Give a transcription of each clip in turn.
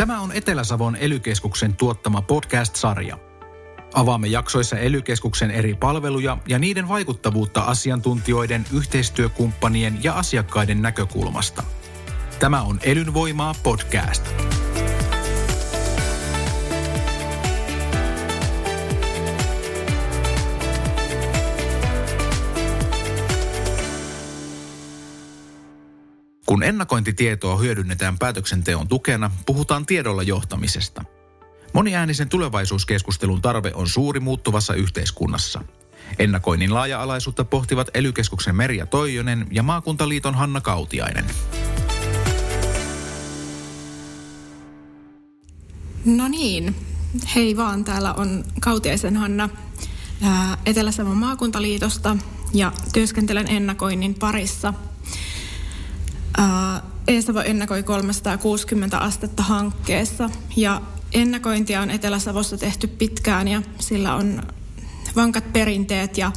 Tämä on Etelä-Savon elykeskuksen tuottama podcast-sarja. Avaamme jaksoissa elykeskuksen eri palveluja ja niiden vaikuttavuutta asiantuntijoiden, yhteistyökumppanien ja asiakkaiden näkökulmasta. Tämä on Elynvoimaa podcast. Kun ennakointitietoa hyödynnetään päätöksenteon tukena, puhutaan tiedolla johtamisesta. Moniäänisen tulevaisuuskeskustelun tarve on suuri muuttuvassa yhteiskunnassa. Ennakoinnin laaja-alaisuutta pohtivat elykeskuksen Merja Toijonen ja maakuntaliiton Hanna Kautiainen. No niin, hei vaan, täällä on Kautiaisen Hanna Etelä-Savon maakuntaliitosta ja työskentelen ennakoinnin parissa – E-Savo ennakoi 360 astetta hankkeessa ja ennakointia on Etelä-Savossa tehty pitkään ja sillä on vankat perinteet ja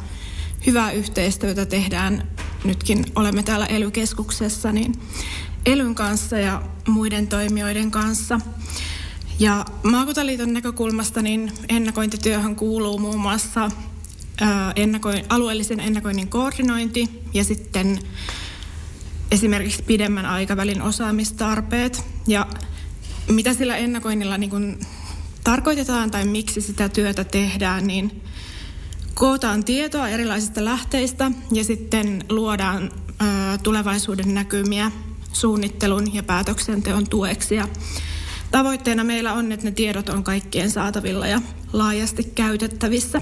hyvää yhteistyötä tehdään. Nytkin olemme täällä elykeskuksessa niin elyn kanssa ja muiden toimijoiden kanssa. Ja maakuntaliiton näkökulmasta niin ennakointityöhön kuuluu muun muassa ennakoi, alueellisen ennakoinnin koordinointi ja sitten esimerkiksi pidemmän aikavälin osaamistarpeet ja mitä sillä ennakoinnilla niin kuin tarkoitetaan tai miksi sitä työtä tehdään, niin kootaan tietoa erilaisista lähteistä ja sitten luodaan ö, tulevaisuuden näkymiä suunnittelun ja päätöksenteon tueksi. Ja tavoitteena meillä on, että ne tiedot on kaikkien saatavilla ja laajasti käytettävissä.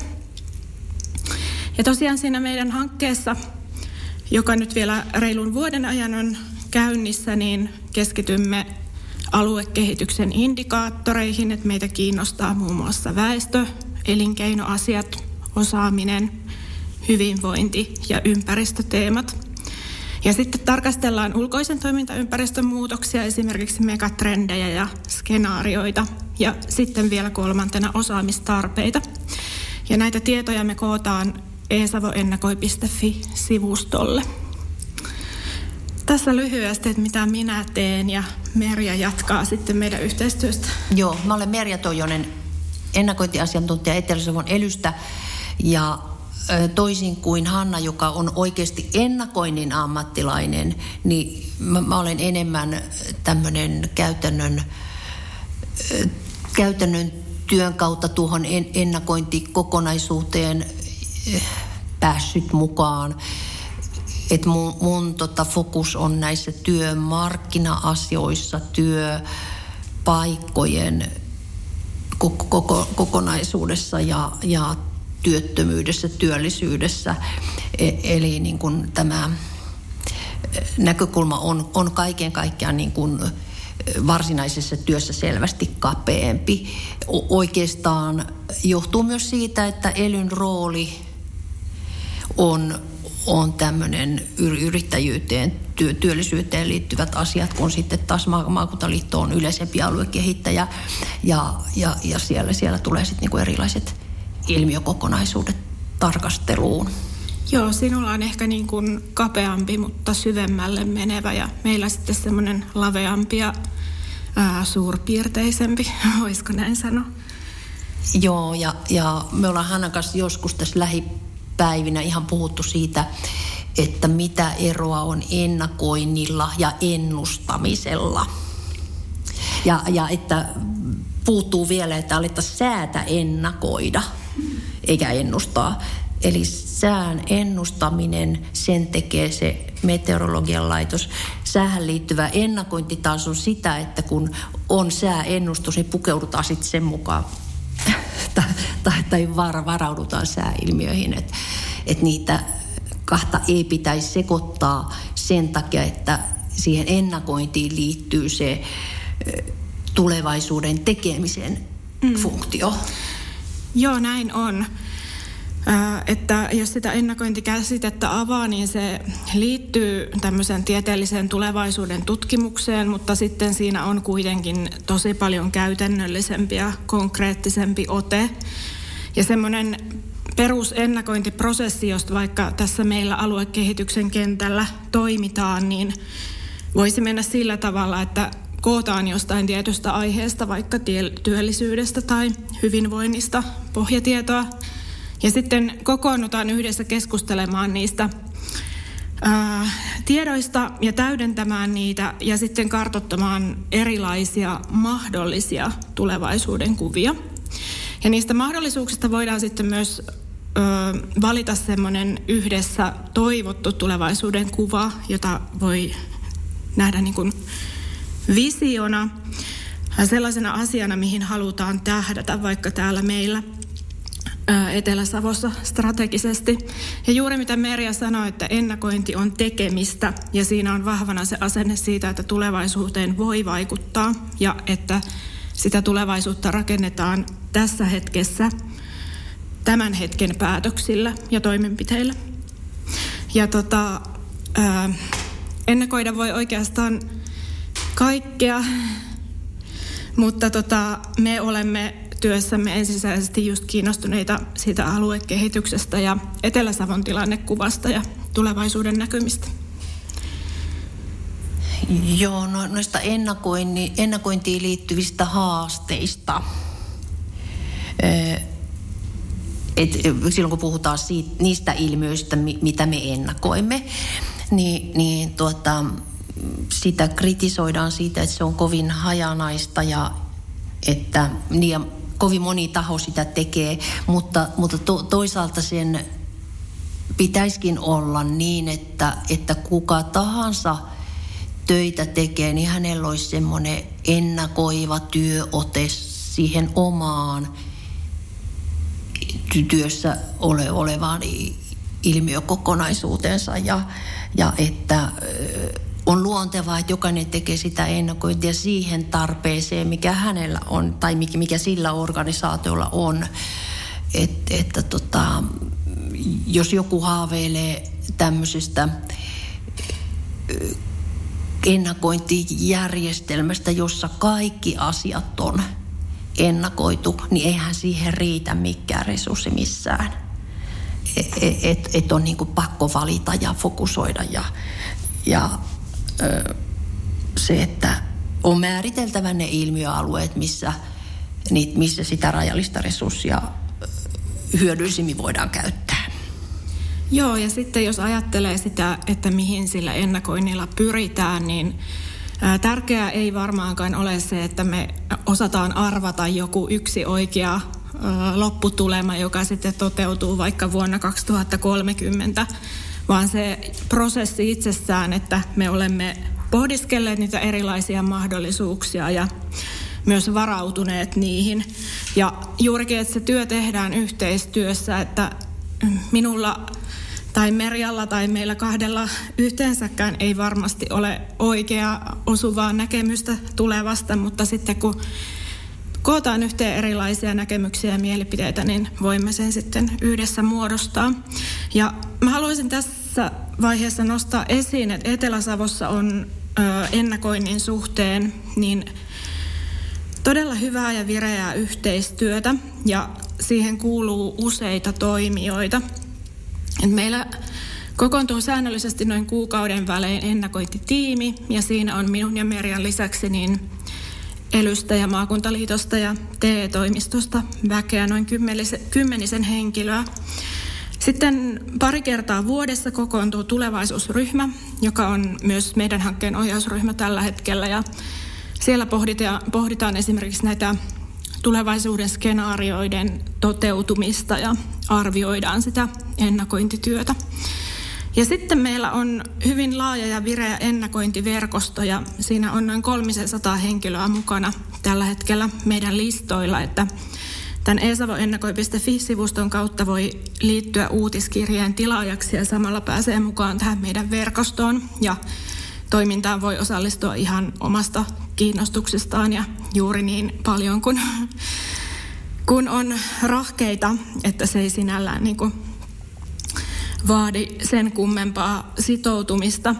Ja tosiaan siinä meidän hankkeessa joka nyt vielä reilun vuoden ajan on käynnissä, niin keskitymme aluekehityksen indikaattoreihin, että meitä kiinnostaa muun muassa väestö, elinkeinoasiat, osaaminen, hyvinvointi ja ympäristöteemat. Ja sitten tarkastellaan ulkoisen toimintaympäristön muutoksia, esimerkiksi megatrendejä ja skenaarioita. Ja sitten vielä kolmantena osaamistarpeita. Ja näitä tietoja me kootaan esavoennakoi.fi-sivustolle. Tässä lyhyesti, että mitä minä teen ja Merja jatkaa sitten meidän yhteistyöstä. Joo, mä olen Merja Toijonen, ennakointiasiantuntija Etelä-Savon Elystä ja toisin kuin Hanna, joka on oikeasti ennakoinnin ammattilainen, niin mä, mä olen enemmän tämmöinen käytännön, käytännön työn kautta tuohon ennakointikokonaisuuteen päässyt mukaan. Et mun, mun tota, fokus on näissä työmarkkina-asioissa, työpaikkojen koko, koko, kokonaisuudessa ja, ja työttömyydessä, työllisyydessä. E, eli niin kun tämä näkökulma on, on kaiken kaikkiaan niin kun varsinaisessa työssä selvästi kapeampi. O- oikeastaan johtuu myös siitä, että elyn rooli on, on tämmöinen yrittäjyyteen, työ, työllisyyteen liittyvät asiat, kun sitten taas maakuntaliitto on yleisempi aluekehittäjä ja, ja, ja siellä, siellä tulee sitten niinku erilaiset ilmiökokonaisuudet tarkasteluun. Joo, sinulla on ehkä niin kuin kapeampi, mutta syvemmälle menevä ja meillä sitten semmoinen laveampi ja ää, suurpiirteisempi, voisiko näin sanoa? Joo, ja, ja me ollaan Hannan kanssa joskus tässä lähi päivinä ihan puhuttu siitä, että mitä eroa on ennakoinnilla ja ennustamisella. Ja, ja että puuttuu vielä, että alettaisiin säätä ennakoida eikä ennustaa. Eli sään ennustaminen, sen tekee se meteorologian laitos. Säähän liittyvä ennakointi taas on sitä, että kun on sääennustus, niin pukeudutaan sitten sen mukaan tai, tai, tai var, varaudutaan sääilmiöihin. Että et niitä kahta ei pitäisi sekoittaa sen takia, että siihen ennakointiin liittyy se tulevaisuuden tekemisen mm. funktio. Joo, näin on että jos sitä ennakointikäsitettä avaa, niin se liittyy tämmöiseen tieteelliseen tulevaisuuden tutkimukseen, mutta sitten siinä on kuitenkin tosi paljon käytännöllisempi ja konkreettisempi ote. Ja semmoinen perusennakointiprosessi, josta vaikka tässä meillä aluekehityksen kentällä toimitaan, niin voisi mennä sillä tavalla, että kootaan jostain tietystä aiheesta, vaikka työllisyydestä tai hyvinvoinnista pohjatietoa. Ja sitten kokoonnutaan yhdessä keskustelemaan niistä ää, tiedoista ja täydentämään niitä ja sitten kartottamaan erilaisia mahdollisia tulevaisuuden kuvia. Ja niistä mahdollisuuksista voidaan sitten myös ö, valita semmoinen yhdessä toivottu tulevaisuuden kuva, jota voi nähdä niin kuin visiona, sellaisena asiana, mihin halutaan tähdätä vaikka täällä meillä Etelä-Savossa strategisesti. Ja juuri mitä Merja sanoi, että ennakointi on tekemistä ja siinä on vahvana se asenne siitä, että tulevaisuuteen voi vaikuttaa ja että sitä tulevaisuutta rakennetaan tässä hetkessä tämän hetken päätöksillä ja toimenpiteillä. Ja tota, ennakoida voi oikeastaan kaikkea, mutta tota, me olemme työssämme ensisijaisesti just kiinnostuneita siitä aluekehityksestä ja Etelä-Savon tilannekuvasta ja tulevaisuuden näkymistä. Joo, no, noista ennakointiin liittyvistä haasteista. Et silloin kun puhutaan siitä, niistä ilmiöistä, mitä me ennakoimme, niin, niin tuota, sitä kritisoidaan siitä, että se on kovin hajanaista ja että niin kovin moni taho sitä tekee, mutta, mutta to, toisaalta sen pitäisikin olla niin, että, että kuka tahansa töitä tekee, niin hänellä olisi semmoinen ennakoiva työote siihen omaan työssä ole, olevaan ilmiökokonaisuutensa ja, ja että on luontevaa, että jokainen tekee sitä ennakointia siihen tarpeeseen, mikä hänellä on tai mikä, sillä organisaatiolla on. Et, että tota, jos joku haaveilee tämmöisestä ennakointijärjestelmästä, jossa kaikki asiat on ennakoitu, niin eihän siihen riitä mikään resurssi missään. Että et, et on niin pakko valita ja fokusoida ja, ja se, että on määriteltävä ne ilmiöalueet, missä, missä sitä rajallista resurssia hyödyllisimmin voidaan käyttää. Joo, ja sitten jos ajattelee sitä, että mihin sillä ennakoinnilla pyritään, niin tärkeää ei varmaankaan ole se, että me osataan arvata joku yksi oikea lopputulema, joka sitten toteutuu vaikka vuonna 2030, vaan se prosessi itsessään, että me olemme pohdiskelleet niitä erilaisia mahdollisuuksia ja myös varautuneet niihin. Ja juurikin, että se työ tehdään yhteistyössä, että minulla tai Merjalla tai meillä kahdella yhteensäkään ei varmasti ole oikea osuvaa näkemystä tulevasta, mutta sitten kun kootaan yhteen erilaisia näkemyksiä ja mielipiteitä, niin voimme sen sitten yhdessä muodostaa. Ja mä haluaisin tässä vaiheessa nostaa esiin, että Etelä-Savossa on ennakoinnin suhteen niin todella hyvää ja vireää yhteistyötä ja siihen kuuluu useita toimijoita. Et meillä kokoontuu säännöllisesti noin kuukauden välein ennakointitiimi ja siinä on minun ja Merjan lisäksi niin Elystä ja maakuntaliitosta ja TE-toimistosta väkeä noin kymmenisen henkilöä. Sitten pari kertaa vuodessa kokoontuu tulevaisuusryhmä, joka on myös meidän hankkeen ohjausryhmä tällä hetkellä. Ja siellä pohditaan, esimerkiksi näitä tulevaisuuden skenaarioiden toteutumista ja arvioidaan sitä ennakointityötä. Ja sitten meillä on hyvin laaja ja vireä ennakointiverkosto ja siinä on noin 300 henkilöä mukana tällä hetkellä meidän listoilla, että tämän esavoennakoi.fi-sivuston kautta voi liittyä uutiskirjeen tilaajaksi ja samalla pääsee mukaan tähän meidän verkostoon ja toimintaan voi osallistua ihan omasta kiinnostuksestaan ja juuri niin paljon kuin kun on rahkeita, että se ei sinällään niin kuin vaadi sen kummempaa sitoutumista.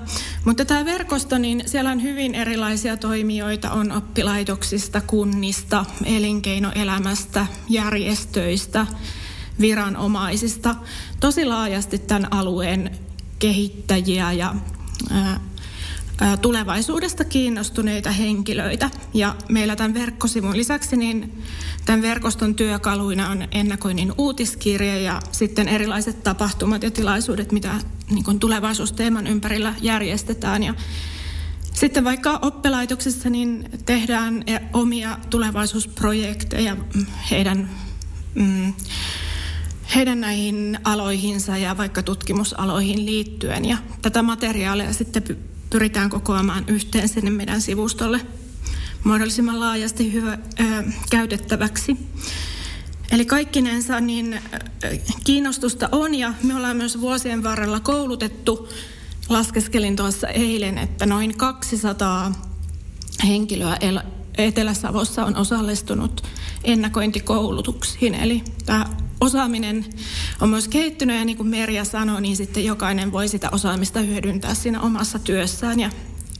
Mutta tämä verkosto, niin siellä on hyvin erilaisia toimijoita, on oppilaitoksista, kunnista, elinkeinoelämästä, järjestöistä, viranomaisista, tosi laajasti tämän alueen kehittäjiä ja tulevaisuudesta kiinnostuneita henkilöitä. Ja meillä tämän verkkosivun lisäksi niin tämän verkoston työkaluina on ennakoinnin uutiskirja ja sitten erilaiset tapahtumat ja tilaisuudet, mitä niin tulevaisuusteeman ympärillä järjestetään. Ja sitten vaikka oppilaitoksessa niin tehdään e, omia tulevaisuusprojekteja heidän, mm, heidän näihin aloihinsa ja vaikka tutkimusaloihin liittyen. Ja tätä materiaalia sitten pyritään kokoamaan yhteen sinne meidän sivustolle mahdollisimman laajasti hyvä, ö, käytettäväksi. Eli kaikkinensa niin kiinnostusta on ja me ollaan myös vuosien varrella koulutettu, laskeskelin tuossa eilen, että noin 200 henkilöä Etelä-Savossa on osallistunut ennakointikoulutuksiin. Eli tämä osaaminen on myös kehittynyt ja niin kuin Merja sanoi, niin sitten jokainen voi sitä osaamista hyödyntää siinä omassa työssään ja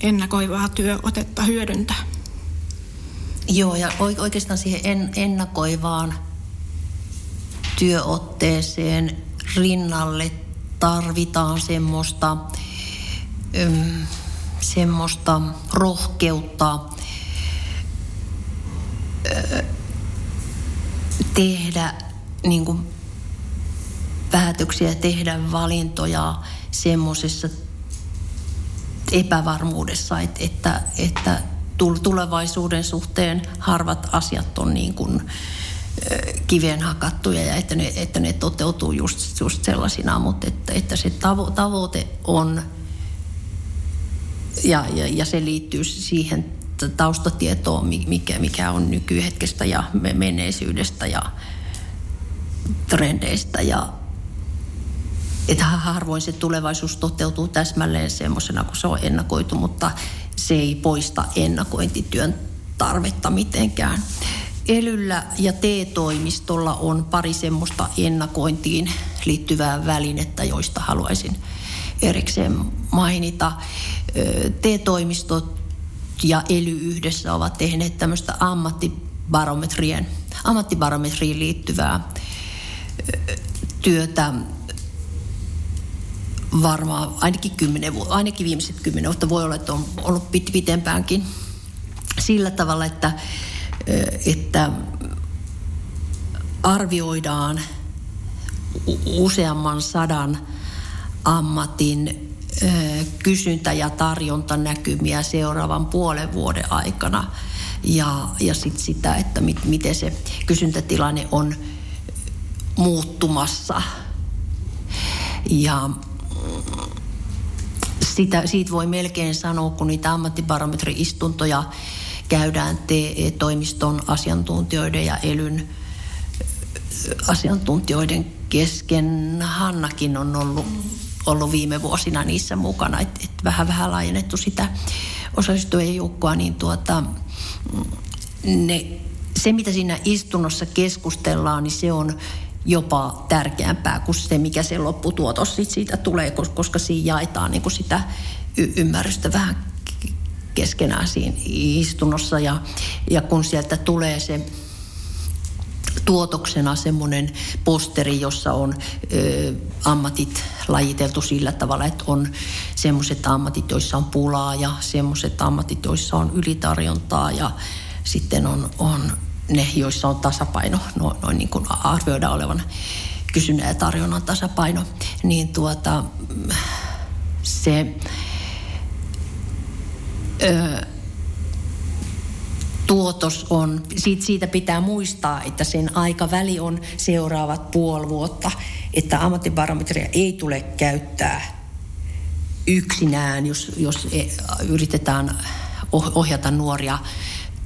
ennakoivaa työotetta hyödyntää. Joo, ja oikeastaan siihen ennakoivaan työotteeseen rinnalle tarvitaan semmoista, semmoista rohkeutta tehdä niin kuin päätöksiä, tehdä valintoja semmoisessa epävarmuudessa, että, että, että tulevaisuuden suhteen harvat asiat on niin kuin kiveen hakattuja ja että ne, että ne toteutuu just, just sellaisina, mutta että, että se tavo, tavoite on ja, ja, ja se liittyy siihen taustatietoon, mikä, mikä on nykyhetkestä ja menneisyydestä ja trendeistä ja että harvoin se tulevaisuus toteutuu täsmälleen semmoisena kuin se on ennakoitu, mutta se ei poista ennakointityön tarvetta mitenkään. Elyllä ja T-toimistolla on pari semmoista ennakointiin liittyvää välinettä, joista haluaisin erikseen mainita. T-toimistot ja Ely yhdessä ovat tehneet tämmöistä ammattibarometrien, ammattibarometriin liittyvää työtä varmaan ainakin, kymmenen, ainakin viimeiset kymmenen vuotta. Voi olla, että on ollut pitempäänkin sillä tavalla, että, että arvioidaan useamman sadan ammatin kysyntä- ja tarjontanäkymiä seuraavan puolen vuoden aikana. Ja, ja sit sitä, että mit, miten se kysyntätilanne on muuttumassa. Ja sitä, siitä voi melkein sanoa, kun niitä ammattibarometri-istuntoja käydään TE-toimiston asiantuntijoiden ja elyn asiantuntijoiden kesken. Hannakin on ollut, ollut viime vuosina niissä mukana, että et vähän vähän laajennettu sitä osallistujien joukkoa, niin tuota, ne, se mitä siinä istunnossa keskustellaan, niin se on jopa tärkeämpää kuin se, mikä se lopputuotos siitä tulee, koska siinä jaetaan niin kuin sitä y- ymmärrystä vähän keskenään siinä istunnossa. Ja, ja kun sieltä tulee se tuotoksena semmoinen posteri, jossa on ö, ammatit lajiteltu sillä tavalla, että on semmoiset ammatit, joissa on pulaa ja semmoiset ammatit, joissa on ylitarjontaa ja sitten on, on ne, joissa on tasapaino, no, noin niin kuin arvioidaan olevan kysynnän ja tarjonnan tasapaino, niin tuota, se ö, tuotos on, siitä, siitä pitää muistaa, että sen aikaväli on seuraavat puoli vuotta, että ammattibarometria ei tule käyttää yksinään, jos, jos e, yritetään ohjata nuoria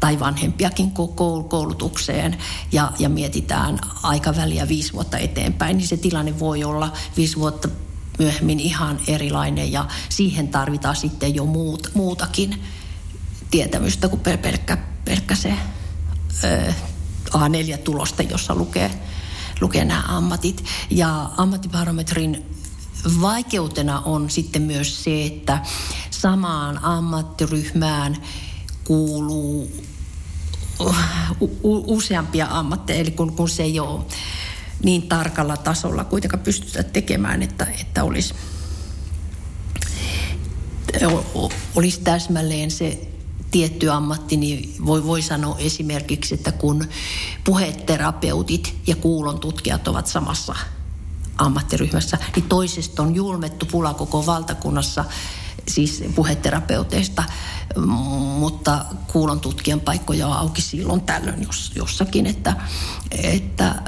tai vanhempiakin koulutukseen ja, ja mietitään aikaväliä viisi vuotta eteenpäin, niin se tilanne voi olla viisi vuotta myöhemmin ihan erilainen ja siihen tarvitaan sitten jo muut, muutakin tietämystä kuin pelkkä, pelkkä se ö, A4-tulosta, jossa lukee, lukee nämä ammatit. Ja ammattibarometrin vaikeutena on sitten myös se, että samaan ammattiryhmään kuuluu useampia ammatteja, eli kun, kun se ei ole niin tarkalla tasolla kuitenkaan pystytä tekemään, että, että olisi olisi täsmälleen se tietty ammatti, niin voi, voi sanoa esimerkiksi, että kun puheterapeutit ja kuulon tutkijat ovat samassa ammattiryhmässä, niin toisesta on julmettu pula koko valtakunnassa siis puheterapeuteista, mutta kuulon tutkijan paikkoja on auki silloin tällöin jos, jossakin, että, että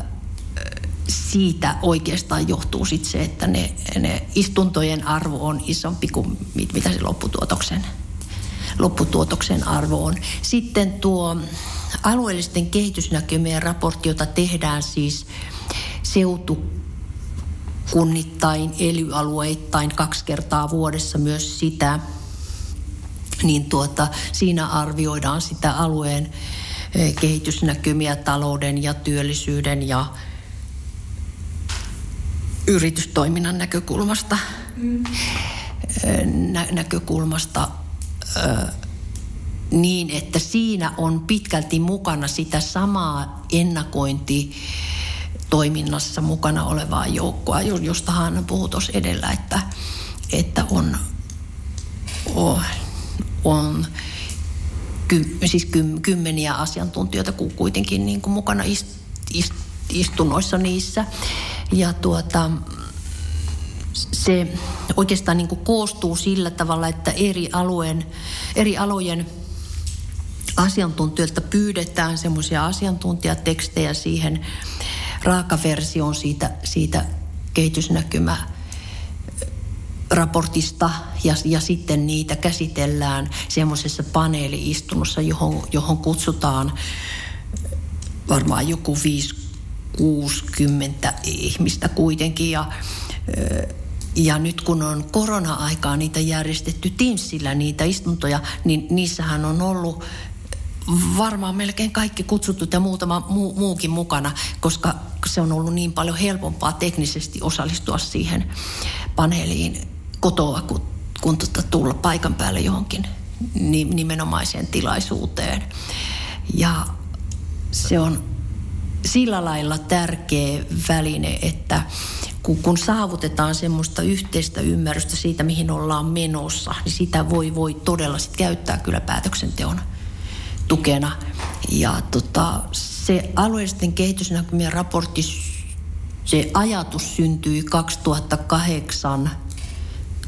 siitä oikeastaan johtuu sit se, että ne, ne istuntojen arvo on isompi kuin mit, mitä se lopputuotoksen, lopputuotoksen arvo on. Sitten tuo alueellisten kehitysnäkymien raportti, jota tehdään siis seutu kunnittain, elyalueittain kaksi kertaa vuodessa myös sitä, niin tuota, siinä arvioidaan sitä alueen eh, kehitysnäkymiä talouden ja työllisyyden ja yritystoiminnan näkökulmasta, mm. nä- näkökulmasta niin, että siinä on pitkälti mukana sitä samaa ennakointi toiminnassa mukana olevaa joukkoa, josta Hanna puhui tuossa edellä, että, että on, on, on ky, siis ky, kymmeniä asiantuntijoita kuitenkin niin kuin mukana ist, ist, istunnoissa niissä. Ja tuota, se oikeastaan niin kuin koostuu sillä tavalla, että eri, alueen, eri alojen asiantuntijoilta pyydetään semmoisia asiantuntijatekstejä siihen raakaversioon siitä, siitä kehitysnäkymä raportista ja, ja sitten niitä käsitellään semmoisessa paneeliistunnossa, johon, johon kutsutaan varmaan joku 5-60 ihmistä kuitenkin. Ja ja nyt kun on korona-aikaa niitä järjestetty Teamsillä niitä istuntoja, niin niissähän on ollut varmaan melkein kaikki kutsutut ja muutama muu, muukin mukana, koska se on ollut niin paljon helpompaa teknisesti osallistua siihen paneeliin kotoa, kun, kun tuota, tulla paikan päälle johonkin nimenomaiseen tilaisuuteen. Ja se on sillä lailla tärkeä väline, että kun, kun saavutetaan semmoista yhteistä ymmärrystä siitä, mihin ollaan menossa, niin sitä voi, voi todella sit käyttää kyllä päätöksenteon tukena. Ja tota, se alueellisten kehitysnäkymien raportti, se ajatus syntyi 2008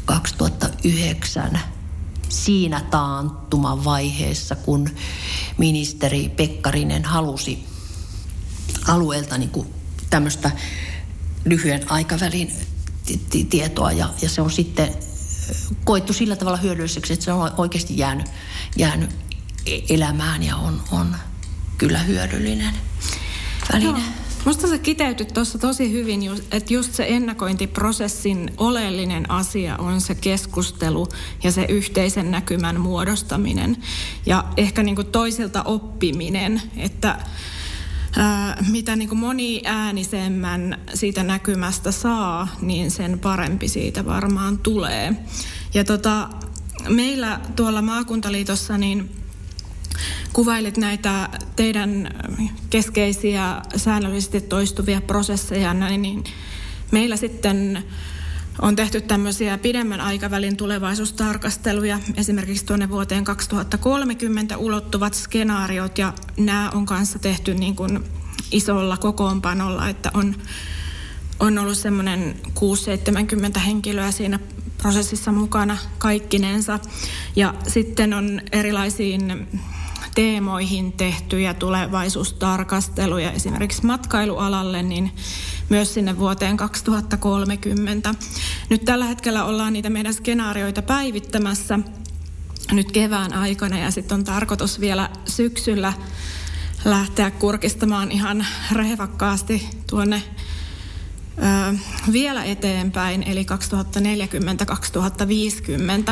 2009 siinä taantuman vaiheessa, kun ministeri Pekkarinen halusi alueelta niin kuin tämmöistä lyhyen aikavälin tietoa ja, ja se on sitten koettu sillä tavalla hyödylliseksi, että se on oikeasti jäänyt, jäänyt elämään ja on, on kyllä hyödyllinen väline. Joo. Musta se kiteytyi tuossa tosi hyvin, että just se ennakointiprosessin oleellinen asia on se keskustelu ja se yhteisen näkymän muodostaminen. Ja ehkä niin toisilta oppiminen, että mitä niin moniäänisemmän siitä näkymästä saa, niin sen parempi siitä varmaan tulee. Ja tota, meillä tuolla maakuntaliitossa niin kuvailit näitä teidän keskeisiä säännöllisesti toistuvia prosesseja, niin meillä sitten on tehty tämmöisiä pidemmän aikavälin tulevaisuustarkasteluja, esimerkiksi tuonne vuoteen 2030 ulottuvat skenaariot, ja nämä on kanssa tehty niin kuin isolla kokoonpanolla, että on, on ollut semmoinen 6-70 henkilöä siinä prosessissa mukana kaikkinensa. Ja sitten on erilaisiin teemoihin tehtyjä tulevaisuustarkasteluja esimerkiksi matkailualalle, niin myös sinne vuoteen 2030. Nyt tällä hetkellä ollaan niitä meidän skenaarioita päivittämässä nyt kevään aikana ja sitten on tarkoitus vielä syksyllä lähteä kurkistamaan ihan rehvakkaasti tuonne ö, vielä eteenpäin, eli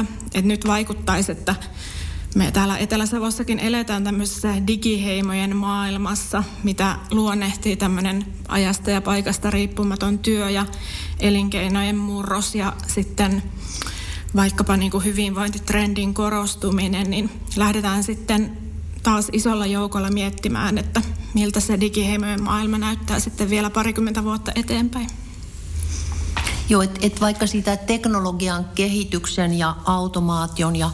2040-2050. Et nyt vaikuttaisi, että me täällä Etelä-Savossakin eletään tämmöisessä digiheimojen maailmassa, mitä luonnehtii tämmöinen ajasta ja paikasta riippumaton työ ja elinkeinojen murros ja sitten vaikkapa niin kuin hyvinvointitrendin korostuminen, niin lähdetään sitten taas isolla joukolla miettimään, että miltä se digiheimojen maailma näyttää sitten vielä parikymmentä vuotta eteenpäin. Joo, että et vaikka sitä teknologian kehityksen ja automaation ja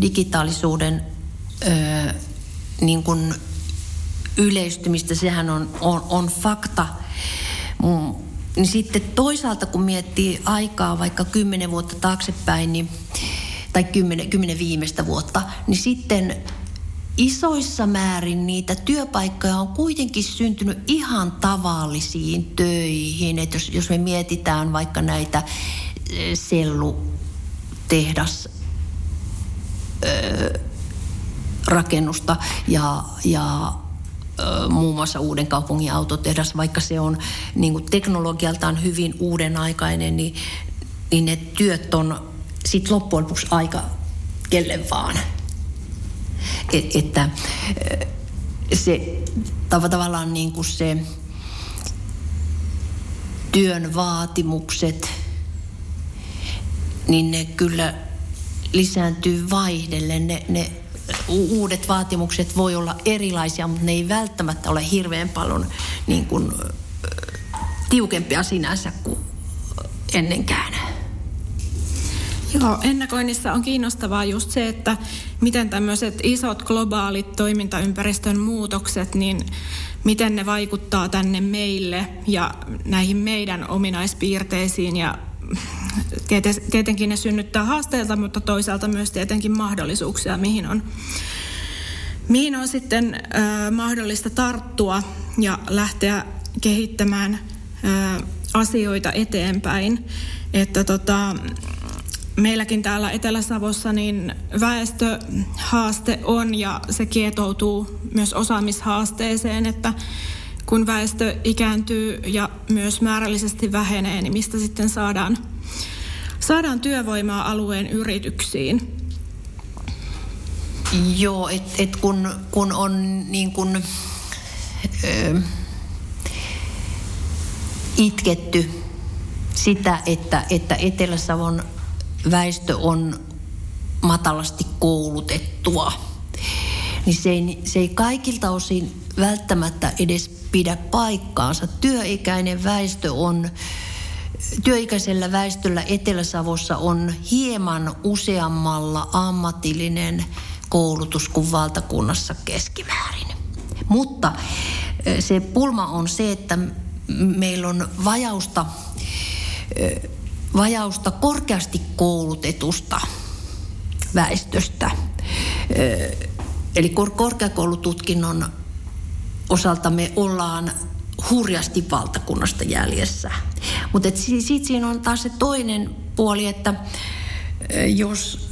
digitaalisuuden ö, niin kuin yleistymistä, sehän on, on, on fakta. Mm, niin sitten toisaalta kun miettii aikaa vaikka kymmenen vuotta taaksepäin, niin, tai kymmenen, kymmenen viimeistä vuotta, niin sitten isoissa määrin niitä työpaikkoja on kuitenkin syntynyt ihan tavallisiin töihin. Että jos, jos me mietitään vaikka näitä eh, rakennusta ja, ja muun muassa uuden kaupungin autotehdas, vaikka se on niin kuin teknologialtaan hyvin uuden aikainen, niin, niin ne työt on sitten loppujen lopuksi aika kelle vaan. Et, että se tavallaan niin kuin se työn vaatimukset, niin ne kyllä lisääntyy vaihdellen. Ne, ne uudet vaatimukset voi olla erilaisia, mutta ne ei välttämättä ole hirveän paljon niin kuin, tiukempia sinänsä kuin ennenkään. Joo, ennakoinnissa on kiinnostavaa just se, että miten tämmöiset isot globaalit toimintaympäristön muutokset, niin miten ne vaikuttaa tänne meille ja näihin meidän ominaispiirteisiin ja tietenkin ne synnyttää haasteita, mutta toisaalta myös tietenkin mahdollisuuksia, mihin on, mihin on sitten ö, mahdollista tarttua ja lähteä kehittämään ö, asioita eteenpäin. Että tota, meilläkin täällä Etelä-Savossa niin väestöhaaste on ja se kietoutuu myös osaamishaasteeseen, että kun väestö ikääntyy ja myös määrällisesti vähenee, niin mistä sitten saadaan, saadaan työvoimaa alueen yrityksiin? Joo, että et kun, kun on niin kun, ö, itketty sitä, että, että Etelä-Savon väestö on matalasti koulutettua, niin se ei, se ei kaikilta osin välttämättä edes pidä paikkaansa. Työikäinen väestö on, työikäisellä väestöllä Etelä-Savossa on hieman useammalla ammatillinen koulutus kuin valtakunnassa keskimäärin. Mutta se pulma on se, että meillä on vajausta, vajausta korkeasti koulutetusta väestöstä. Eli korkeakoulututkinnon osalta me ollaan hurjasti valtakunnasta jäljessä. Mutta sitten siinä on taas se toinen puoli, että jos,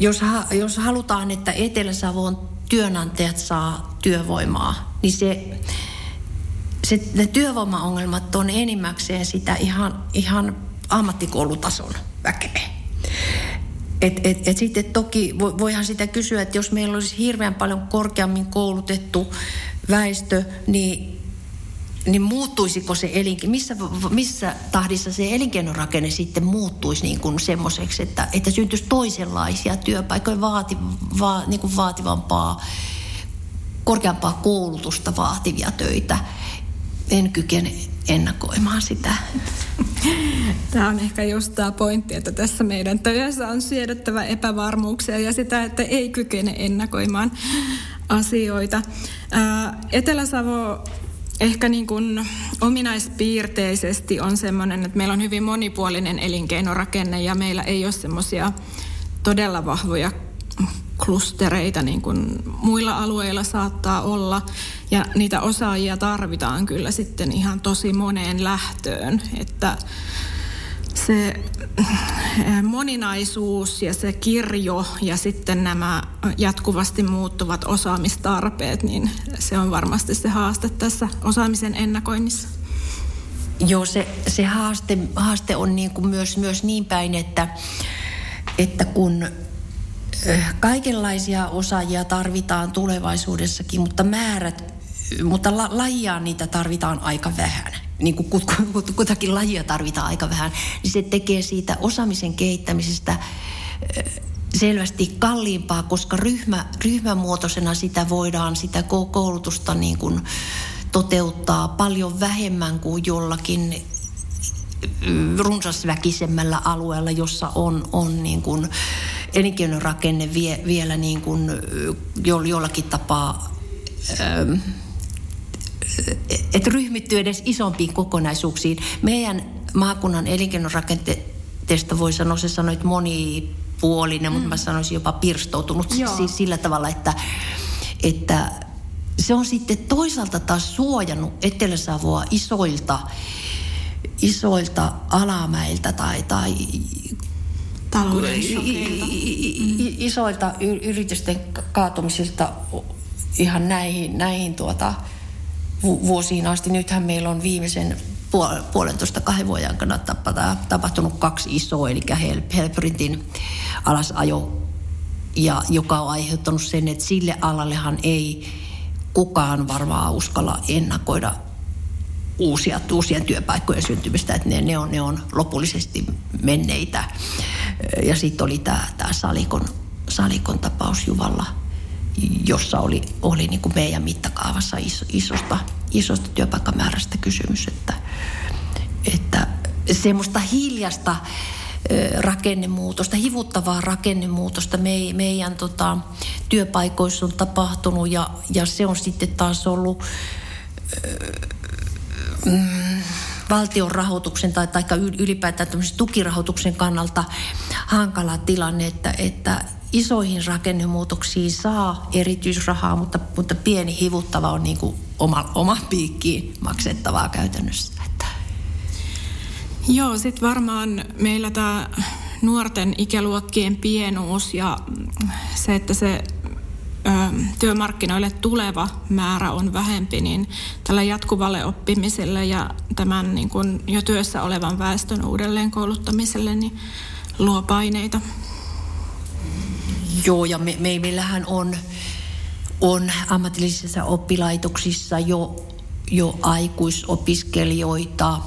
jos, jos halutaan, että Etelä-Savon työnantajat saa työvoimaa, niin se, se, ne työvoimaongelmat on enimmäkseen sitä ihan, ihan ammattikoulutason väkeä. Et, et, et sitten toki voihan sitä kysyä, että jos meillä olisi hirveän paljon korkeammin koulutettu väestö, niin, niin muuttuisiko se elinkeino, missä, missä tahdissa se elinkeinorakenne sitten muuttuisi niin kuin semmoiseksi, että, että syntyisi toisenlaisia työpaikkoja, vaati, va, niin kuin vaativampaa, korkeampaa koulutusta vaativia töitä. En kykene ennakoimaan sitä. Tämä on ehkä just tämä pointti, että tässä meidän työssä on siedettävä epävarmuuksia ja sitä, että ei kykene ennakoimaan asioita. Etelä-Savo ehkä niin kuin ominaispiirteisesti on sellainen, että meillä on hyvin monipuolinen elinkeinorakenne ja meillä ei ole semmoisia todella vahvoja klustereita niin kuin muilla alueilla saattaa olla. Ja niitä osaajia tarvitaan kyllä sitten ihan tosi moneen lähtöön, että se eh, moninaisuus ja se kirjo ja sitten nämä jatkuvasti muuttuvat osaamistarpeet, niin se on varmasti se haaste tässä osaamisen ennakoinnissa. Joo, se, se haaste, haaste on niin kuin myös, myös niin päin, että, että kun kaikenlaisia osaajia tarvitaan tulevaisuudessakin, mutta määrät, mutta la, lajia niitä tarvitaan aika vähän. Niin kuin kut, kut, kutakin lajia tarvitaan aika vähän, niin se tekee siitä osaamisen kehittämisestä selvästi kalliimpaa, koska ryhmä, ryhmämuotoisena sitä voidaan, sitä koulutusta niin kuin toteuttaa paljon vähemmän kuin jollakin runsasväkisemmällä alueella, jossa on, on niin kuin elinkeinorakenne vie, vielä niin kuin jollakin tapaa että ryhmittyy edes isompiin kokonaisuuksiin. Meidän maakunnan elinkeinorakenteesta voi sanoa, se sanoit monipuolinen, mm. mutta mä sanoisin jopa pirstoutunut siis sillä tavalla, että, että se on sitten toisaalta taas suojannut Etelä-Savoa isoilta, isoilta alamäiltä tai, tai isoilta yritysten kaatumisilta ihan näihin, näihin tuota, vuosiin asti. Nythän meillä on viimeisen puolentoista kahden vuoden aikana tapahtunut kaksi isoa, eli Helprintin alasajo, ja joka on aiheuttanut sen, että sille alallehan ei kukaan varmaan uskalla ennakoida uusia, uusien työpaikkojen syntymistä, että ne, ne, on, ne on lopullisesti menneitä. Ja sitten oli tämä Salikon, Salikon tapaus Juvalla – jossa oli, oli niin kuin meidän mittakaavassa iso, isosta, isosta työpaikkamäärästä kysymys, että, että semmoista hiljasta rakennemuutosta, hivuttavaa rakennemuutosta me, meidän tota, työpaikoissa on tapahtunut ja, ja se on sitten taas ollut mm, valtion rahoituksen tai, tai ylipäätään tukirahoituksen kannalta hankala tilanne, että, että isoihin rakennemuutoksiin saa erityisrahaa, mutta, mutta pieni hivuttava on niin kuin oma, oma piikkiin maksettavaa käytännössä. Että. Joo, sitten varmaan meillä tämä nuorten ikäluokkien pienuus ja se, että se työmarkkinoille tuleva määrä on vähempi, niin tällä jatkuvalle oppimiselle ja tämän niin kuin jo työssä olevan väestön uudelleen kouluttamiselle niin luo paineita. Joo, ja me, me, meillähän on, on ammatillisissa oppilaitoksissa jo, jo aikuisopiskelijoita,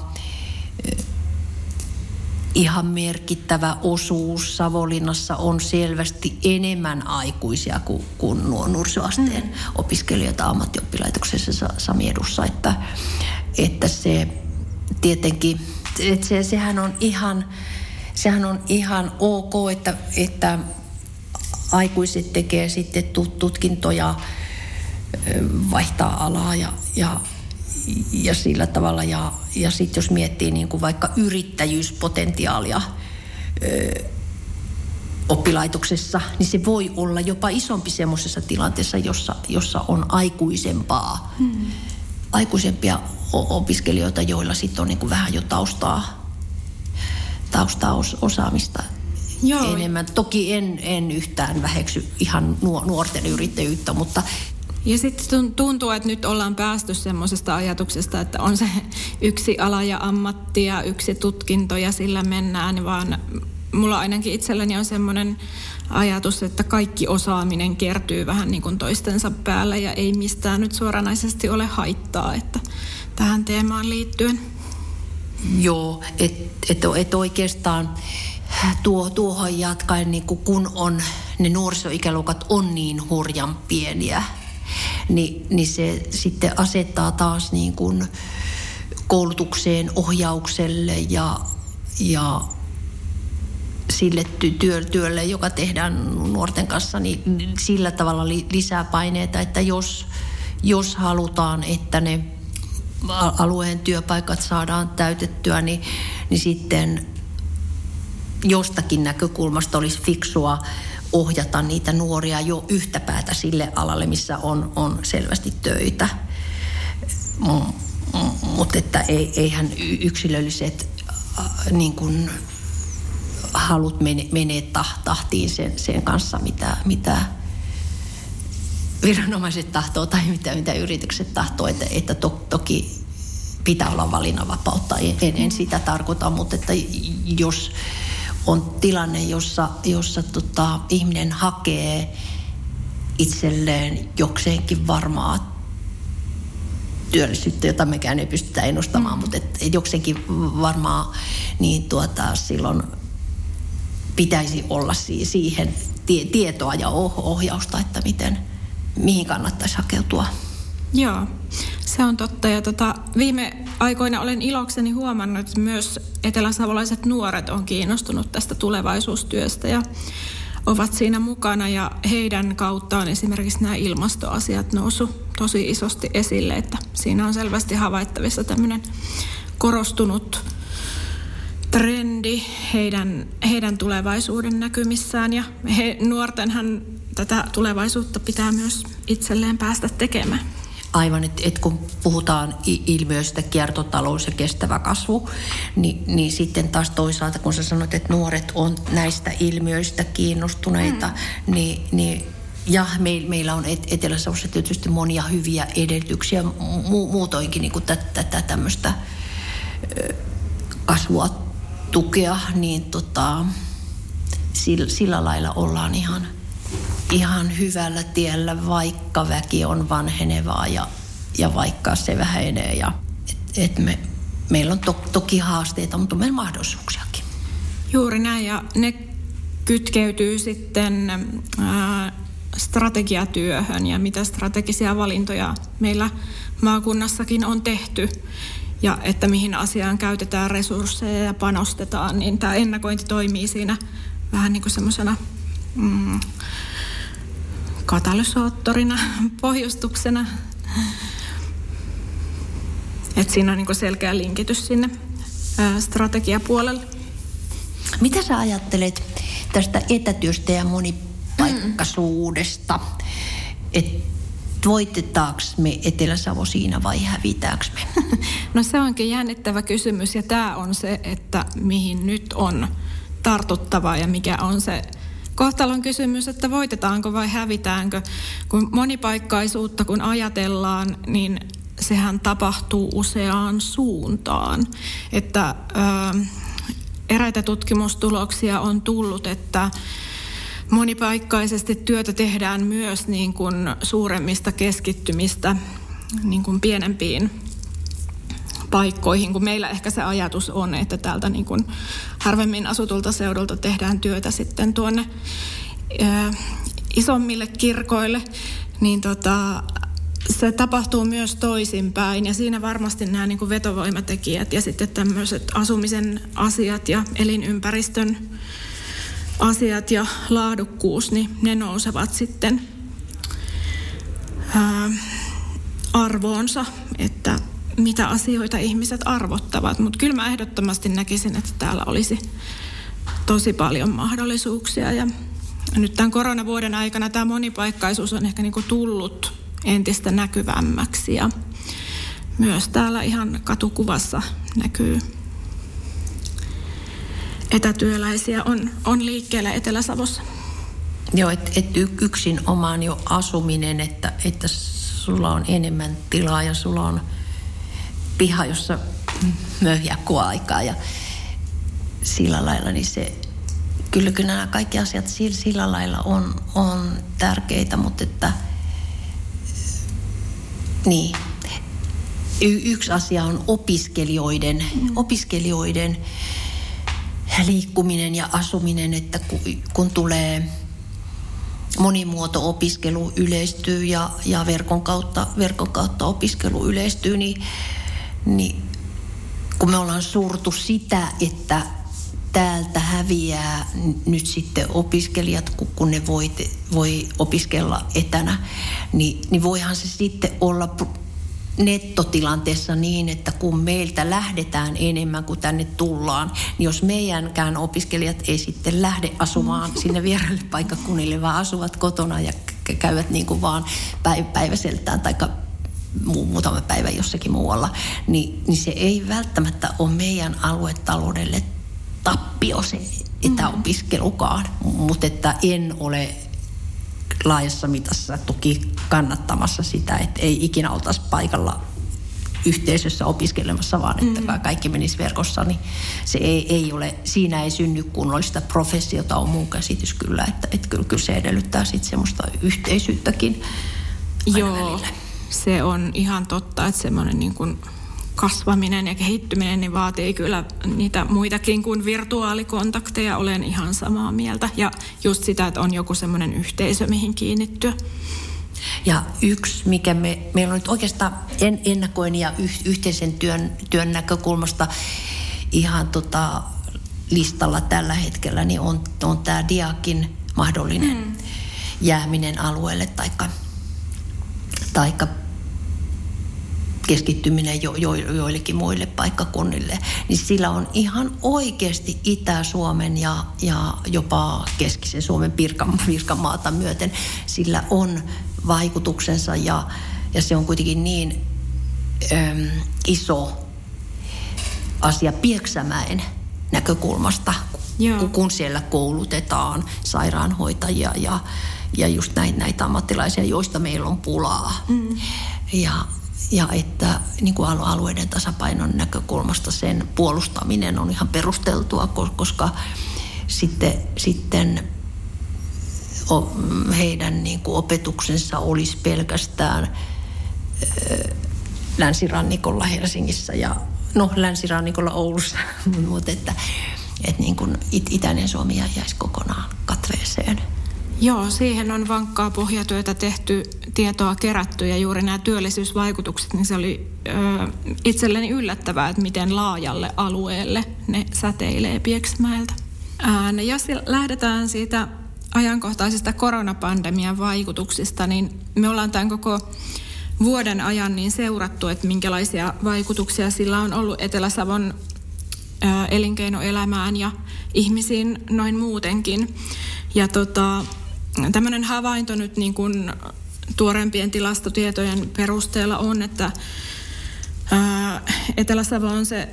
ihan merkittävä osuus Savonlinnassa on selvästi enemmän aikuisia kuin, kuin nuo nuorisoasteen mm. opiskelijoita ammattioppilaitoksessa Samiedussa, että, että se tietenkin, että se, sehän on ihan, sehän on ihan ok, että, että aikuiset tekee sitten tutkintoja, vaihtaa alaa ja, ja, ja sillä tavalla. Ja, ja sitten jos miettii niin kuin vaikka yrittäjyyspotentiaalia ö, oppilaitoksessa, niin se voi olla jopa isompi semmoisessa tilanteessa, jossa, jossa on aikuisempaa, hmm. aikuisempia opiskelijoita, joilla sitten on niin kuin vähän jo taustaa, taustaa osaamista Joo. enemmän. Toki en, en yhtään väheksy ihan nuorten yrittäjyyttä, mutta ja sitten tuntuu, että nyt ollaan päästy semmoisesta ajatuksesta, että on se yksi ala ja ammatti ja yksi tutkinto ja sillä mennään, vaan mulla ainakin itselläni on semmoinen ajatus, että kaikki osaaminen kertyy vähän niin kuin toistensa päällä ja ei mistään nyt suoranaisesti ole haittaa, että tähän teemaan liittyen. Joo, että et, et oikeastaan tuo, tuohon jatkaen, niin kun on ne nuorisoikäluokat on niin hurjan pieniä, niin, niin se sitten asettaa taas niin kuin koulutukseen, ohjaukselle ja, ja sille työ, työlle, joka tehdään nuorten kanssa, niin sillä tavalla lisää paineita, että jos, jos halutaan, että ne alueen työpaikat saadaan täytettyä, niin, niin sitten jostakin näkökulmasta olisi fiksua ohjata niitä nuoria jo yhtä päätä sille alalle, missä on, on selvästi töitä. Mutta että eihän yksilölliset äh, niin kuin halut mene, menee tahtiin sen, sen kanssa, mitä, mitä viranomaiset tahtoo tai mitä, mitä yritykset tahtoo, että, että to, toki pitää olla valinnanvapautta. En, en sitä tarkoita, mutta että jos on tilanne, jossa, jossa tota, ihminen hakee itselleen jokseenkin varmaa työllisyyttä, jota mekään ei pystytä ennustamaan, mm. mutta et, jokseenkin varmaa, niin tuota, silloin pitäisi olla siihen tie, tietoa ja ohjausta, että miten, mihin kannattaisi hakeutua. Joo, se on totta. Ja tota, viime aikoina olen ilokseni huomannut, että myös eteläsavolaiset nuoret on kiinnostunut tästä tulevaisuustyöstä. Ja ovat siinä mukana ja heidän kauttaan esimerkiksi nämä ilmastoasiat nousu tosi isosti esille, että siinä on selvästi havaittavissa tämmöinen korostunut trendi heidän, heidän tulevaisuuden näkymissään ja he, nuortenhan tätä tulevaisuutta pitää myös itselleen päästä tekemään. Aivan, että et kun puhutaan ilmiöistä kiertotalous ja kestävä kasvu, niin, niin sitten taas toisaalta, kun sä sanot, että nuoret on näistä ilmiöistä kiinnostuneita, mm. niin, niin ja meil, meillä on Etelä-Savossa tietysti monia hyviä edellytyksiä mu, muutoinkin niin kuin tätä tämmöistä kasvua tukea, niin tota, sillä, sillä lailla ollaan ihan, ihan hyvällä tiellä, vaikka väki on vanhenevaa ja, ja vaikka se vähenee. Ja, et, et me, meillä on to, toki haasteita, mutta meillä mahdollisuuksiakin. Juuri näin ja ne kytkeytyy sitten ää, strategiatyöhön ja mitä strategisia valintoja meillä maakunnassakin on tehty ja että mihin asiaan käytetään resursseja ja panostetaan, niin tämä ennakointi toimii siinä vähän niin kuin semmoisena mm, katalysaattorina, pohjustuksena. Että siinä on niin selkeä linkitys sinne strategiapuolelle. Mitä sä ajattelet tästä etätyöstä ja monipaikkaisuudesta? Mm. Että voitetaanko me Etelä-Savo siinä vai hävitäänkö me? No se onkin jännittävä kysymys ja tämä on se, että mihin nyt on tartuttava ja mikä on se kohtalon kysymys, että voitetaanko vai hävitäänkö. Kun monipaikkaisuutta kun ajatellaan, niin sehän tapahtuu useaan suuntaan. Että ää, eräitä tutkimustuloksia on tullut, että monipaikkaisesti työtä tehdään myös niin kuin suuremmista keskittymistä niin kuin pienempiin paikkoihin, kun meillä ehkä se ajatus on, että täältä niin kuin harvemmin asutulta seudulta tehdään työtä sitten tuonne ää, isommille kirkoille, niin tota, se tapahtuu myös toisinpäin. Ja siinä varmasti nämä niin kuin vetovoimatekijät ja sitten tämmöiset asumisen asiat ja elinympäristön asiat ja laadukkuus, niin ne nousevat sitten ää, arvoonsa, että mitä asioita ihmiset arvottavat. Mutta kyllä mä ehdottomasti näkisin, että täällä olisi tosi paljon mahdollisuuksia. Ja nyt tämän koronavuoden aikana tämä monipaikkaisuus on ehkä niinku tullut entistä näkyvämmäksi ja myös täällä ihan katukuvassa näkyy etätyöläisiä on, on liikkeellä Etelä-Savossa. Joo, että et yksin omaan jo asuminen, että, että sulla on enemmän tilaa ja sulla on piha, jossa möhjää aikaa ja sillä lailla, niin se, kyllä, kyllä nämä kaikki asiat sillä, sillä lailla on, on tärkeitä, mutta että niin, y- yksi asia on opiskelijoiden, mm. opiskelijoiden liikkuminen ja asuminen, että kun tulee monimuoto-opiskelu yleistyy ja, ja verkon, kautta, verkon kautta opiskelu yleistyy, niin, niin kun me ollaan suurtu sitä, että täältä häviää nyt sitten opiskelijat, kun ne voi, voi opiskella etänä, niin, niin voihan se sitten olla nettotilanteessa niin, että kun meiltä lähdetään enemmän kuin tänne tullaan, niin jos meidänkään opiskelijat ei sitten lähde asumaan sinne vieraille paikkakunnille, vaan asuvat kotona ja käyvät niin kuin vaan päiväseltään tai muutama päivä jossakin muualla, niin, niin se ei välttämättä ole meidän aluetaloudelle tappio se etäopiskelukaan, mutta että en ole laajassa mitassa toki kannattamassa sitä, että ei ikinä oltaisi paikalla yhteisössä opiskelemassa, vaan että mm. kaikki menisi verkossa, niin se ei, ei ole, siinä ei synny kunnollista professiota, on mun käsitys kyllä, että, että kyllä, kyllä se edellyttää sitten semmoista yhteisyyttäkin Joo, välillä. Se on ihan totta, että semmoinen niin kuin kasvaminen ja kehittyminen niin vaatii kyllä niitä muitakin kuin virtuaalikontakteja. Olen ihan samaa mieltä. Ja just sitä, että on joku semmoinen yhteisö, mihin kiinnittyä. Ja yksi, mikä me, meillä on nyt oikeastaan en, ennakoin ja yh, yhteisen työn, työn näkökulmasta ihan tota listalla tällä hetkellä, niin on, on tämä Diakin mahdollinen mm. jääminen alueelle taikka, taikka keskittyminen jo, jo, joillekin muille paikkakunnille, niin sillä on ihan oikeasti Itä-Suomen ja, ja jopa keskisen Suomen Pirkan, Pirkanmaata myöten, sillä on vaikutuksensa ja, ja se on kuitenkin niin äm, iso asia Pieksämäen näkökulmasta, Joo. kun siellä koulutetaan sairaanhoitajia ja, ja just näitä, näitä ammattilaisia, joista meillä on pulaa. Mm. Ja, ja että niin kuin alueiden tasapainon näkökulmasta sen puolustaminen on ihan perusteltua, koska sitten, sitten heidän niin kuin opetuksensa olisi pelkästään länsirannikolla Helsingissä ja no länsirannikolla Oulussa, mutta että, että niin kuin it, itäinen Suomi jäisi kokonaan katveeseen. Joo, siihen on vankkaa pohjatyötä tehty, tietoa kerätty ja juuri nämä työllisyysvaikutukset, niin se oli ö, itselleni yllättävää, että miten laajalle alueelle ne säteilee Pieksämäeltä. No jos lähdetään siitä ajankohtaisista koronapandemian vaikutuksista, niin me ollaan tämän koko vuoden ajan niin seurattu, että minkälaisia vaikutuksia sillä on ollut Etelä-Savon elinkeinoelämään ja ihmisiin noin muutenkin. Ja tota, tämmöinen havainto nyt niin kuin tuorempien tilastotietojen perusteella on, että Etelä-Savo on se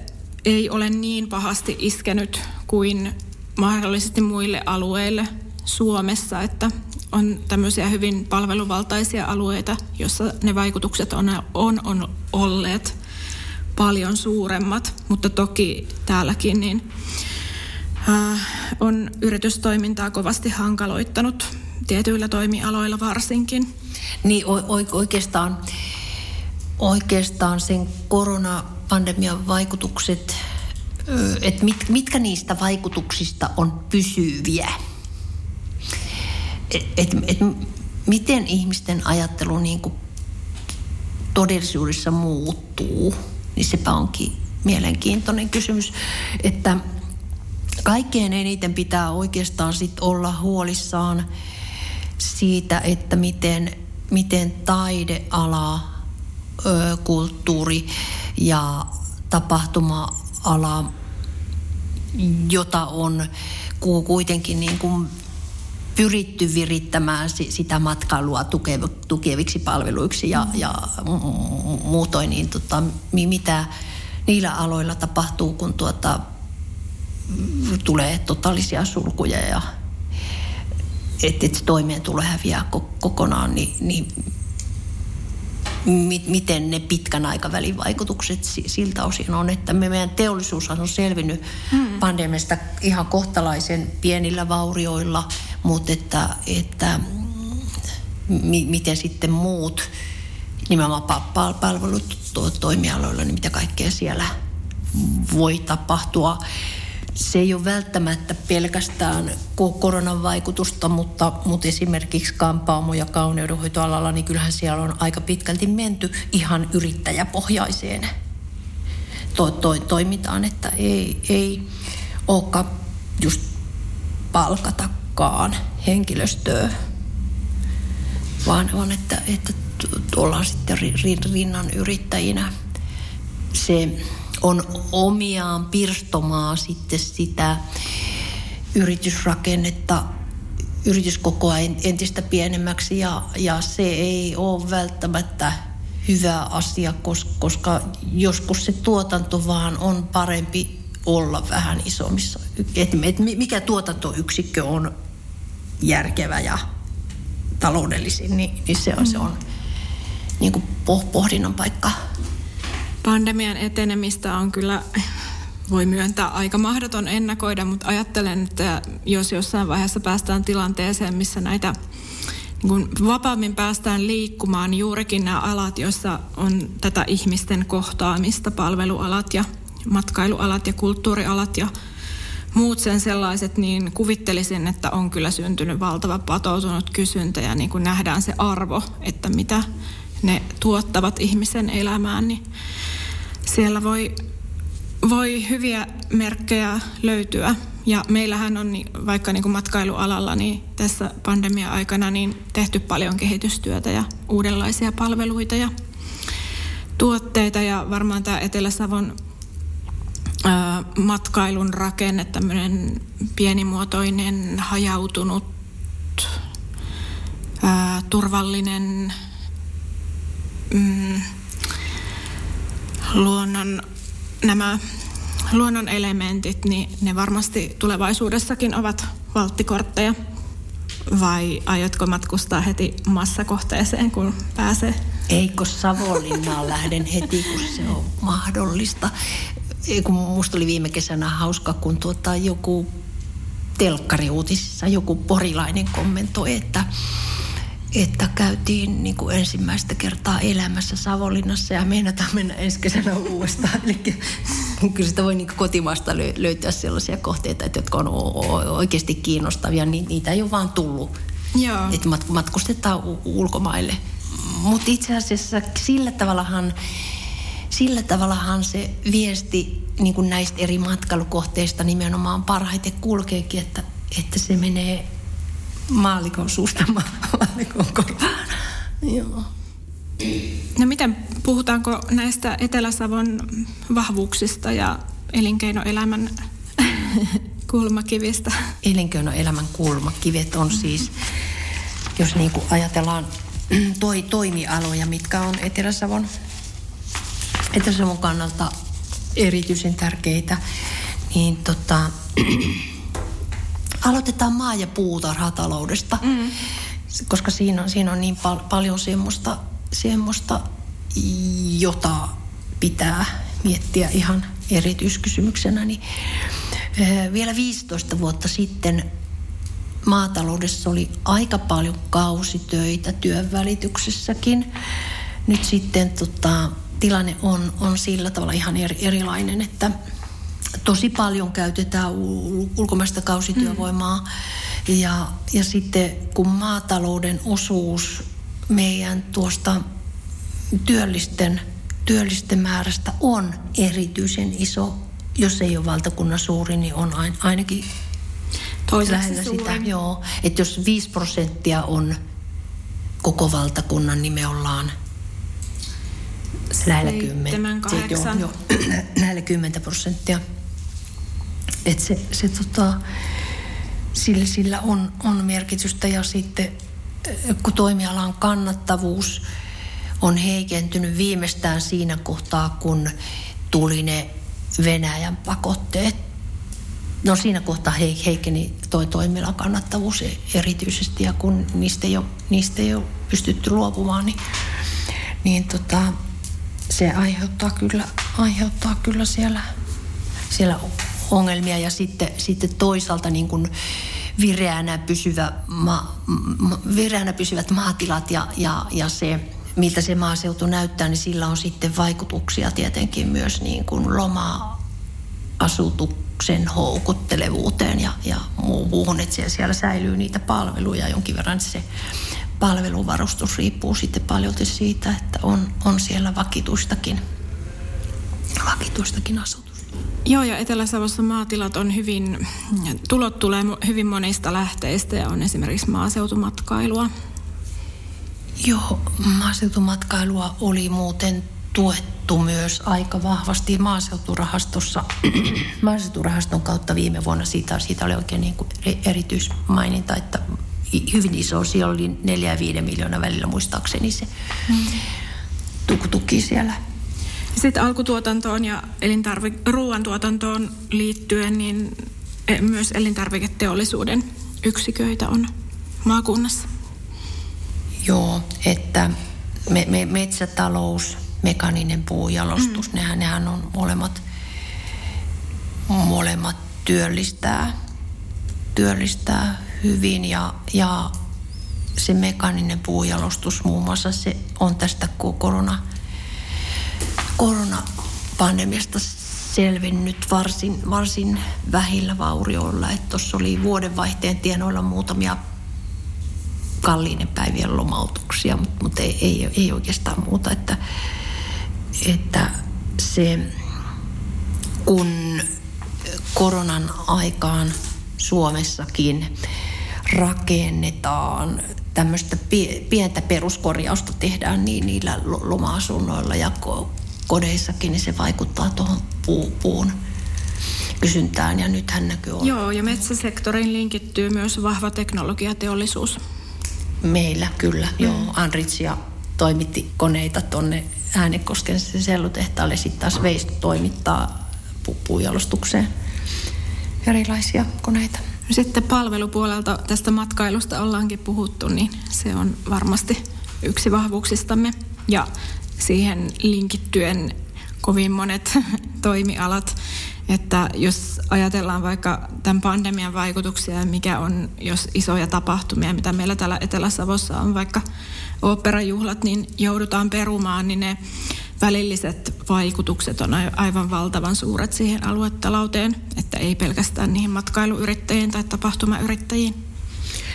ei ole niin pahasti iskenyt kuin mahdollisesti muille alueille Suomessa, että on tämmöisiä hyvin palveluvaltaisia alueita, joissa ne vaikutukset on, on, on olleet paljon suuremmat, mutta toki täälläkin niin, äh, on yritystoimintaa kovasti hankaloittanut tietyillä toimialoilla varsinkin. Niin oikeastaan, oikeastaan sen koronapandemian vaikutukset, että mit, mitkä niistä vaikutuksista on pysyviä? Et, et, et, miten ihmisten ajattelu niin kuin todellisuudessa muuttuu, niin sepä onkin mielenkiintoinen kysymys, että kaikkein eniten pitää oikeastaan sit olla huolissaan – siitä, että miten, miten taideala, kulttuuri ja tapahtuma-ala, jota on kuitenkin niin kuin pyritty virittämään sitä matkailua tukeviksi palveluiksi ja, ja muutoin, niin tota, mitä niillä aloilla tapahtuu, kun tuota, tulee totaalisia sulkuja ja että, että toimeentulo häviää kokonaan, niin, niin miten ne pitkän aikavälin vaikutukset siltä osin on, että me meidän teollisuus on selvinnyt hmm. pandemiasta ihan kohtalaisen pienillä vaurioilla, mutta että, että mi, miten sitten muut nimenomaan palvelut toimialoilla, niin mitä kaikkea siellä voi tapahtua se ei ole välttämättä pelkästään koronan vaikutusta, mutta, mutta esimerkiksi kampaamo- ja kauneudenhoitoalalla, niin kyllähän siellä on aika pitkälti menty ihan yrittäjäpohjaiseen to, to, toimitaan, että ei, ei olekaan just palkatakaan henkilöstöä, vaan, vaan että, että ollaan sitten rinnan yrittäjinä. Se on omiaan pirstomaa sitten sitä yritysrakennetta yrityskokoa entistä pienemmäksi ja, ja se ei ole välttämättä hyvä asia, koska joskus se tuotanto vaan on parempi olla vähän isommissa. Et, et mikä tuotantoyksikkö on järkevä ja taloudellisin, niin, niin se on, se on niin kuin pohdinnan paikka pandemian etenemistä on kyllä, voi myöntää, aika mahdoton ennakoida, mutta ajattelen, että jos jossain vaiheessa päästään tilanteeseen, missä näitä niin kun vapaammin päästään liikkumaan, juurikin nämä alat, joissa on tätä ihmisten kohtaamista, palvelualat ja matkailualat ja kulttuurialat ja muut sen sellaiset, niin kuvittelisin, että on kyllä syntynyt valtava patoutunut kysyntä ja niin kuin nähdään se arvo, että mitä ne tuottavat ihmisen elämään, niin siellä voi, voi hyviä merkkejä löytyä. Ja meillähän on vaikka niin kuin matkailualalla niin tässä pandemia-aikana niin tehty paljon kehitystyötä ja uudenlaisia palveluita ja tuotteita. Ja varmaan tämä Etelä-Savon ää, matkailun rakenne, tämmöinen pienimuotoinen, hajautunut, ää, turvallinen mm, luonnon nämä luonnon elementit, niin ne varmasti tulevaisuudessakin ovat valttikortteja. Vai aiotko matkustaa heti massakohteeseen, kun pääsee? Eikö Savonlinnaan lähden heti, kun se on mahdollista. Kun musta oli viime kesänä hauska, kun tuota joku telkkariuutisissa joku porilainen kommentoi, että että käytiin niin kuin ensimmäistä kertaa elämässä Savonlinnassa ja meinataan mennä ensi kesänä uudestaan. Eli kyllä sitä voi niin kotimaasta löytää sellaisia kohteita, että jotka on oikeasti kiinnostavia, niin niitä ei ole vaan tullut. Joo. Että matkustetaan ulkomaille. Mutta itse asiassa sillä tavallahan, sillä tavallahan se viesti niin kuin näistä eri matkailukohteista nimenomaan parhaiten kulkeekin, että, että se menee maalikon suusta maalikon korvaan. Joo. No miten, puhutaanko näistä Etelä-Savon vahvuuksista ja elinkeinoelämän kulmakivistä? Elinkeinoelämän kulmakivet on siis, jos niin kuin ajatellaan toi, toimialoja, mitkä on Etelä-Savon, Etelä-Savon kannalta erityisen tärkeitä, niin tota, Aloitetaan maa- ja puutarhataloudesta, mm. koska siinä on, siinä on niin pal- paljon semmoista, semmoista, jota pitää miettiä ihan erityiskysymyksenä. Niin, vielä 15 vuotta sitten maataloudessa oli aika paljon kausitöitä työnvälityksessäkin. Nyt sitten tota, tilanne on, on sillä tavalla ihan eri, erilainen, että – tosi paljon käytetään ulkomaista kausityövoimaa. Mm. Ja, ja sitten kun maatalouden osuus meidän tuosta työllisten, työllisten määrästä on erityisen iso, jos ei ole valtakunnan suuri, niin on ainakin lähellä sitä. Joo, että jos 5 prosenttia on koko valtakunnan, niin me ollaan lähellä 10. Joo, 10 prosenttia. Että se, se tota, sillä, sillä on, on merkitystä ja sitten kun toimialan kannattavuus on heikentynyt viimeistään siinä kohtaa, kun tuli ne Venäjän pakotteet. No siinä kohtaa heikkeni toi toimialan kannattavuus erityisesti ja kun niistä ei ole, niistä ei ole pystytty luopumaan, niin, niin tota, se aiheuttaa kyllä, aiheuttaa kyllä siellä, siellä ongelmia ja sitten, sitten toisaalta niin kuin vireänä, pysyvä ma, ma, vireänä pysyvät maatilat ja, ja, ja se, miltä se maaseutu näyttää, niin sillä on sitten vaikutuksia tietenkin myös niin kuin loma-asutuksen houkuttelevuuteen ja, ja muuhun, että siellä, siellä säilyy niitä palveluja jonkin verran. Se palveluvarustus riippuu sitten paljon siitä, että on, on siellä vakituistakin, vakituistakin asutusta. Joo, ja Etelä-Savossa maatilat on hyvin, tulot tulee hyvin monista lähteistä ja on esimerkiksi maaseutumatkailua. Joo, maaseutumatkailua oli muuten tuettu myös aika vahvasti maaseuturahastossa. Maaseuturahaston kautta viime vuonna siitä, siitä oli oikein niin kuin erityismaininta, että hyvin iso, siellä oli 4 ja 5 miljoonaa välillä muistaakseni se mm. tuki siellä sitten alkutuotantoon ja elintarvi- ruoantuotantoon liittyen, niin e, myös elintarviketeollisuuden yksiköitä on maakunnassa. Joo, että me, me, metsätalous, mekaninen puujalostus, mm. nehän, nehän on molemmat, molemmat työllistää, työllistää hyvin ja, ja se mekaninen puujalostus muun muassa se on tästä korona koronapandemiasta selvinnyt varsin, varsin vähillä vaurioilla. Tuossa oli vuodenvaihteen tienoilla muutamia kalliinen päivien lomautuksia, mutta, mutta ei, ei, ei oikeastaan muuta. Että, että se kun koronan aikaan Suomessakin rakennetaan tämmöistä pientä peruskorjausta tehdään niin niillä loma-asunnoilla ja kodeissakin, niin se vaikuttaa tuohon puun kysyntään ja nythän näkyy olla. Joo, ja metsäsektoriin linkittyy myös vahva teknologiateollisuus. Meillä kyllä, mm. joo. Anritsia toimitti koneita tuonne Äänekosken sellutehtaalle, sitten taas Veist toimittaa pu- puujalostukseen erilaisia koneita. Sitten palvelupuolelta tästä matkailusta ollaankin puhuttu, niin se on varmasti yksi vahvuuksistamme. Ja siihen linkittyen kovin monet toimialat että jos ajatellaan vaikka tämän pandemian vaikutuksia, mikä on, jos isoja tapahtumia, mitä meillä täällä Etelä-Savossa on, vaikka oopperajuhlat, niin joudutaan perumaan, niin ne välilliset vaikutukset on aivan valtavan suuret siihen aluetalouteen, että ei pelkästään niihin matkailuyrittäjiin tai tapahtumayrittäjiin.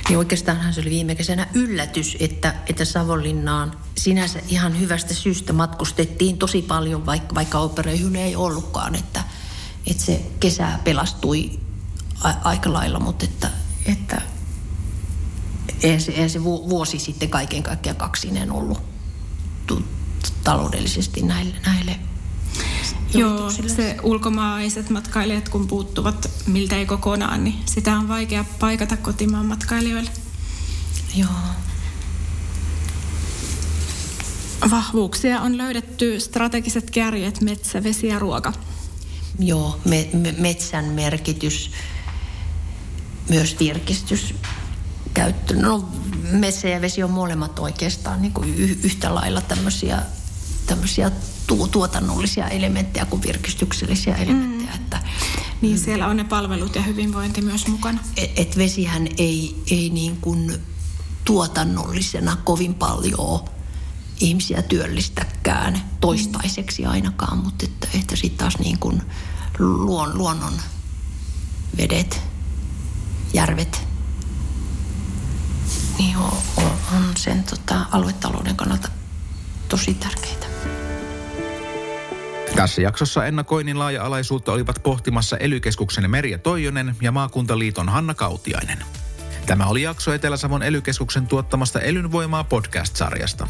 Niin oikeastaanhan se oli viime kesänä yllätys, että, että Savonlinnaan sinänsä ihan hyvästä syystä matkustettiin tosi paljon, vaikka, vaikka opereihin ei ollutkaan, että – että se kesä pelastui a- aika lailla, mutta että, että ei se, ei se vuosi sitten kaiken kaikkiaan kaksinen ollut taloudellisesti näille, näille Joo, se ulkomaalaiset matkailijat kun puuttuvat miltä ei kokonaan, niin sitä on vaikea paikata kotimaan matkailijoille. Joo. Vahvuuksia on löydetty strategiset kärjet, metsä, vesi ja ruoka. Joo, me, me, metsän merkitys, myös virkistyskäyttö. No metsä ja vesi on molemmat oikeastaan niin kuin yhtä lailla tämmöisiä, tämmöisiä tu- tuotannollisia elementtejä kuin virkistyksellisiä elementtejä. Mm. Että, niin siellä on ne palvelut ja hyvinvointi myös mukana. Et, et vesihän ei, ei niin kuin tuotannollisena kovin paljon ihmisiä työllistäkään toistaiseksi ainakaan, mutta että, että sitten taas niin kuin luon, luonnon vedet, järvet, niin on, on sen tota, aluetalouden kannalta tosi tärkeitä. Tässä jaksossa ennakoinnin laaja-alaisuutta olivat pohtimassa elykeskuksen Merja Toijonen ja maakuntaliiton Hanna Kautiainen. Tämä oli jakso Etelä-Savon elykeskuksen tuottamasta Elynvoimaa podcast-sarjasta.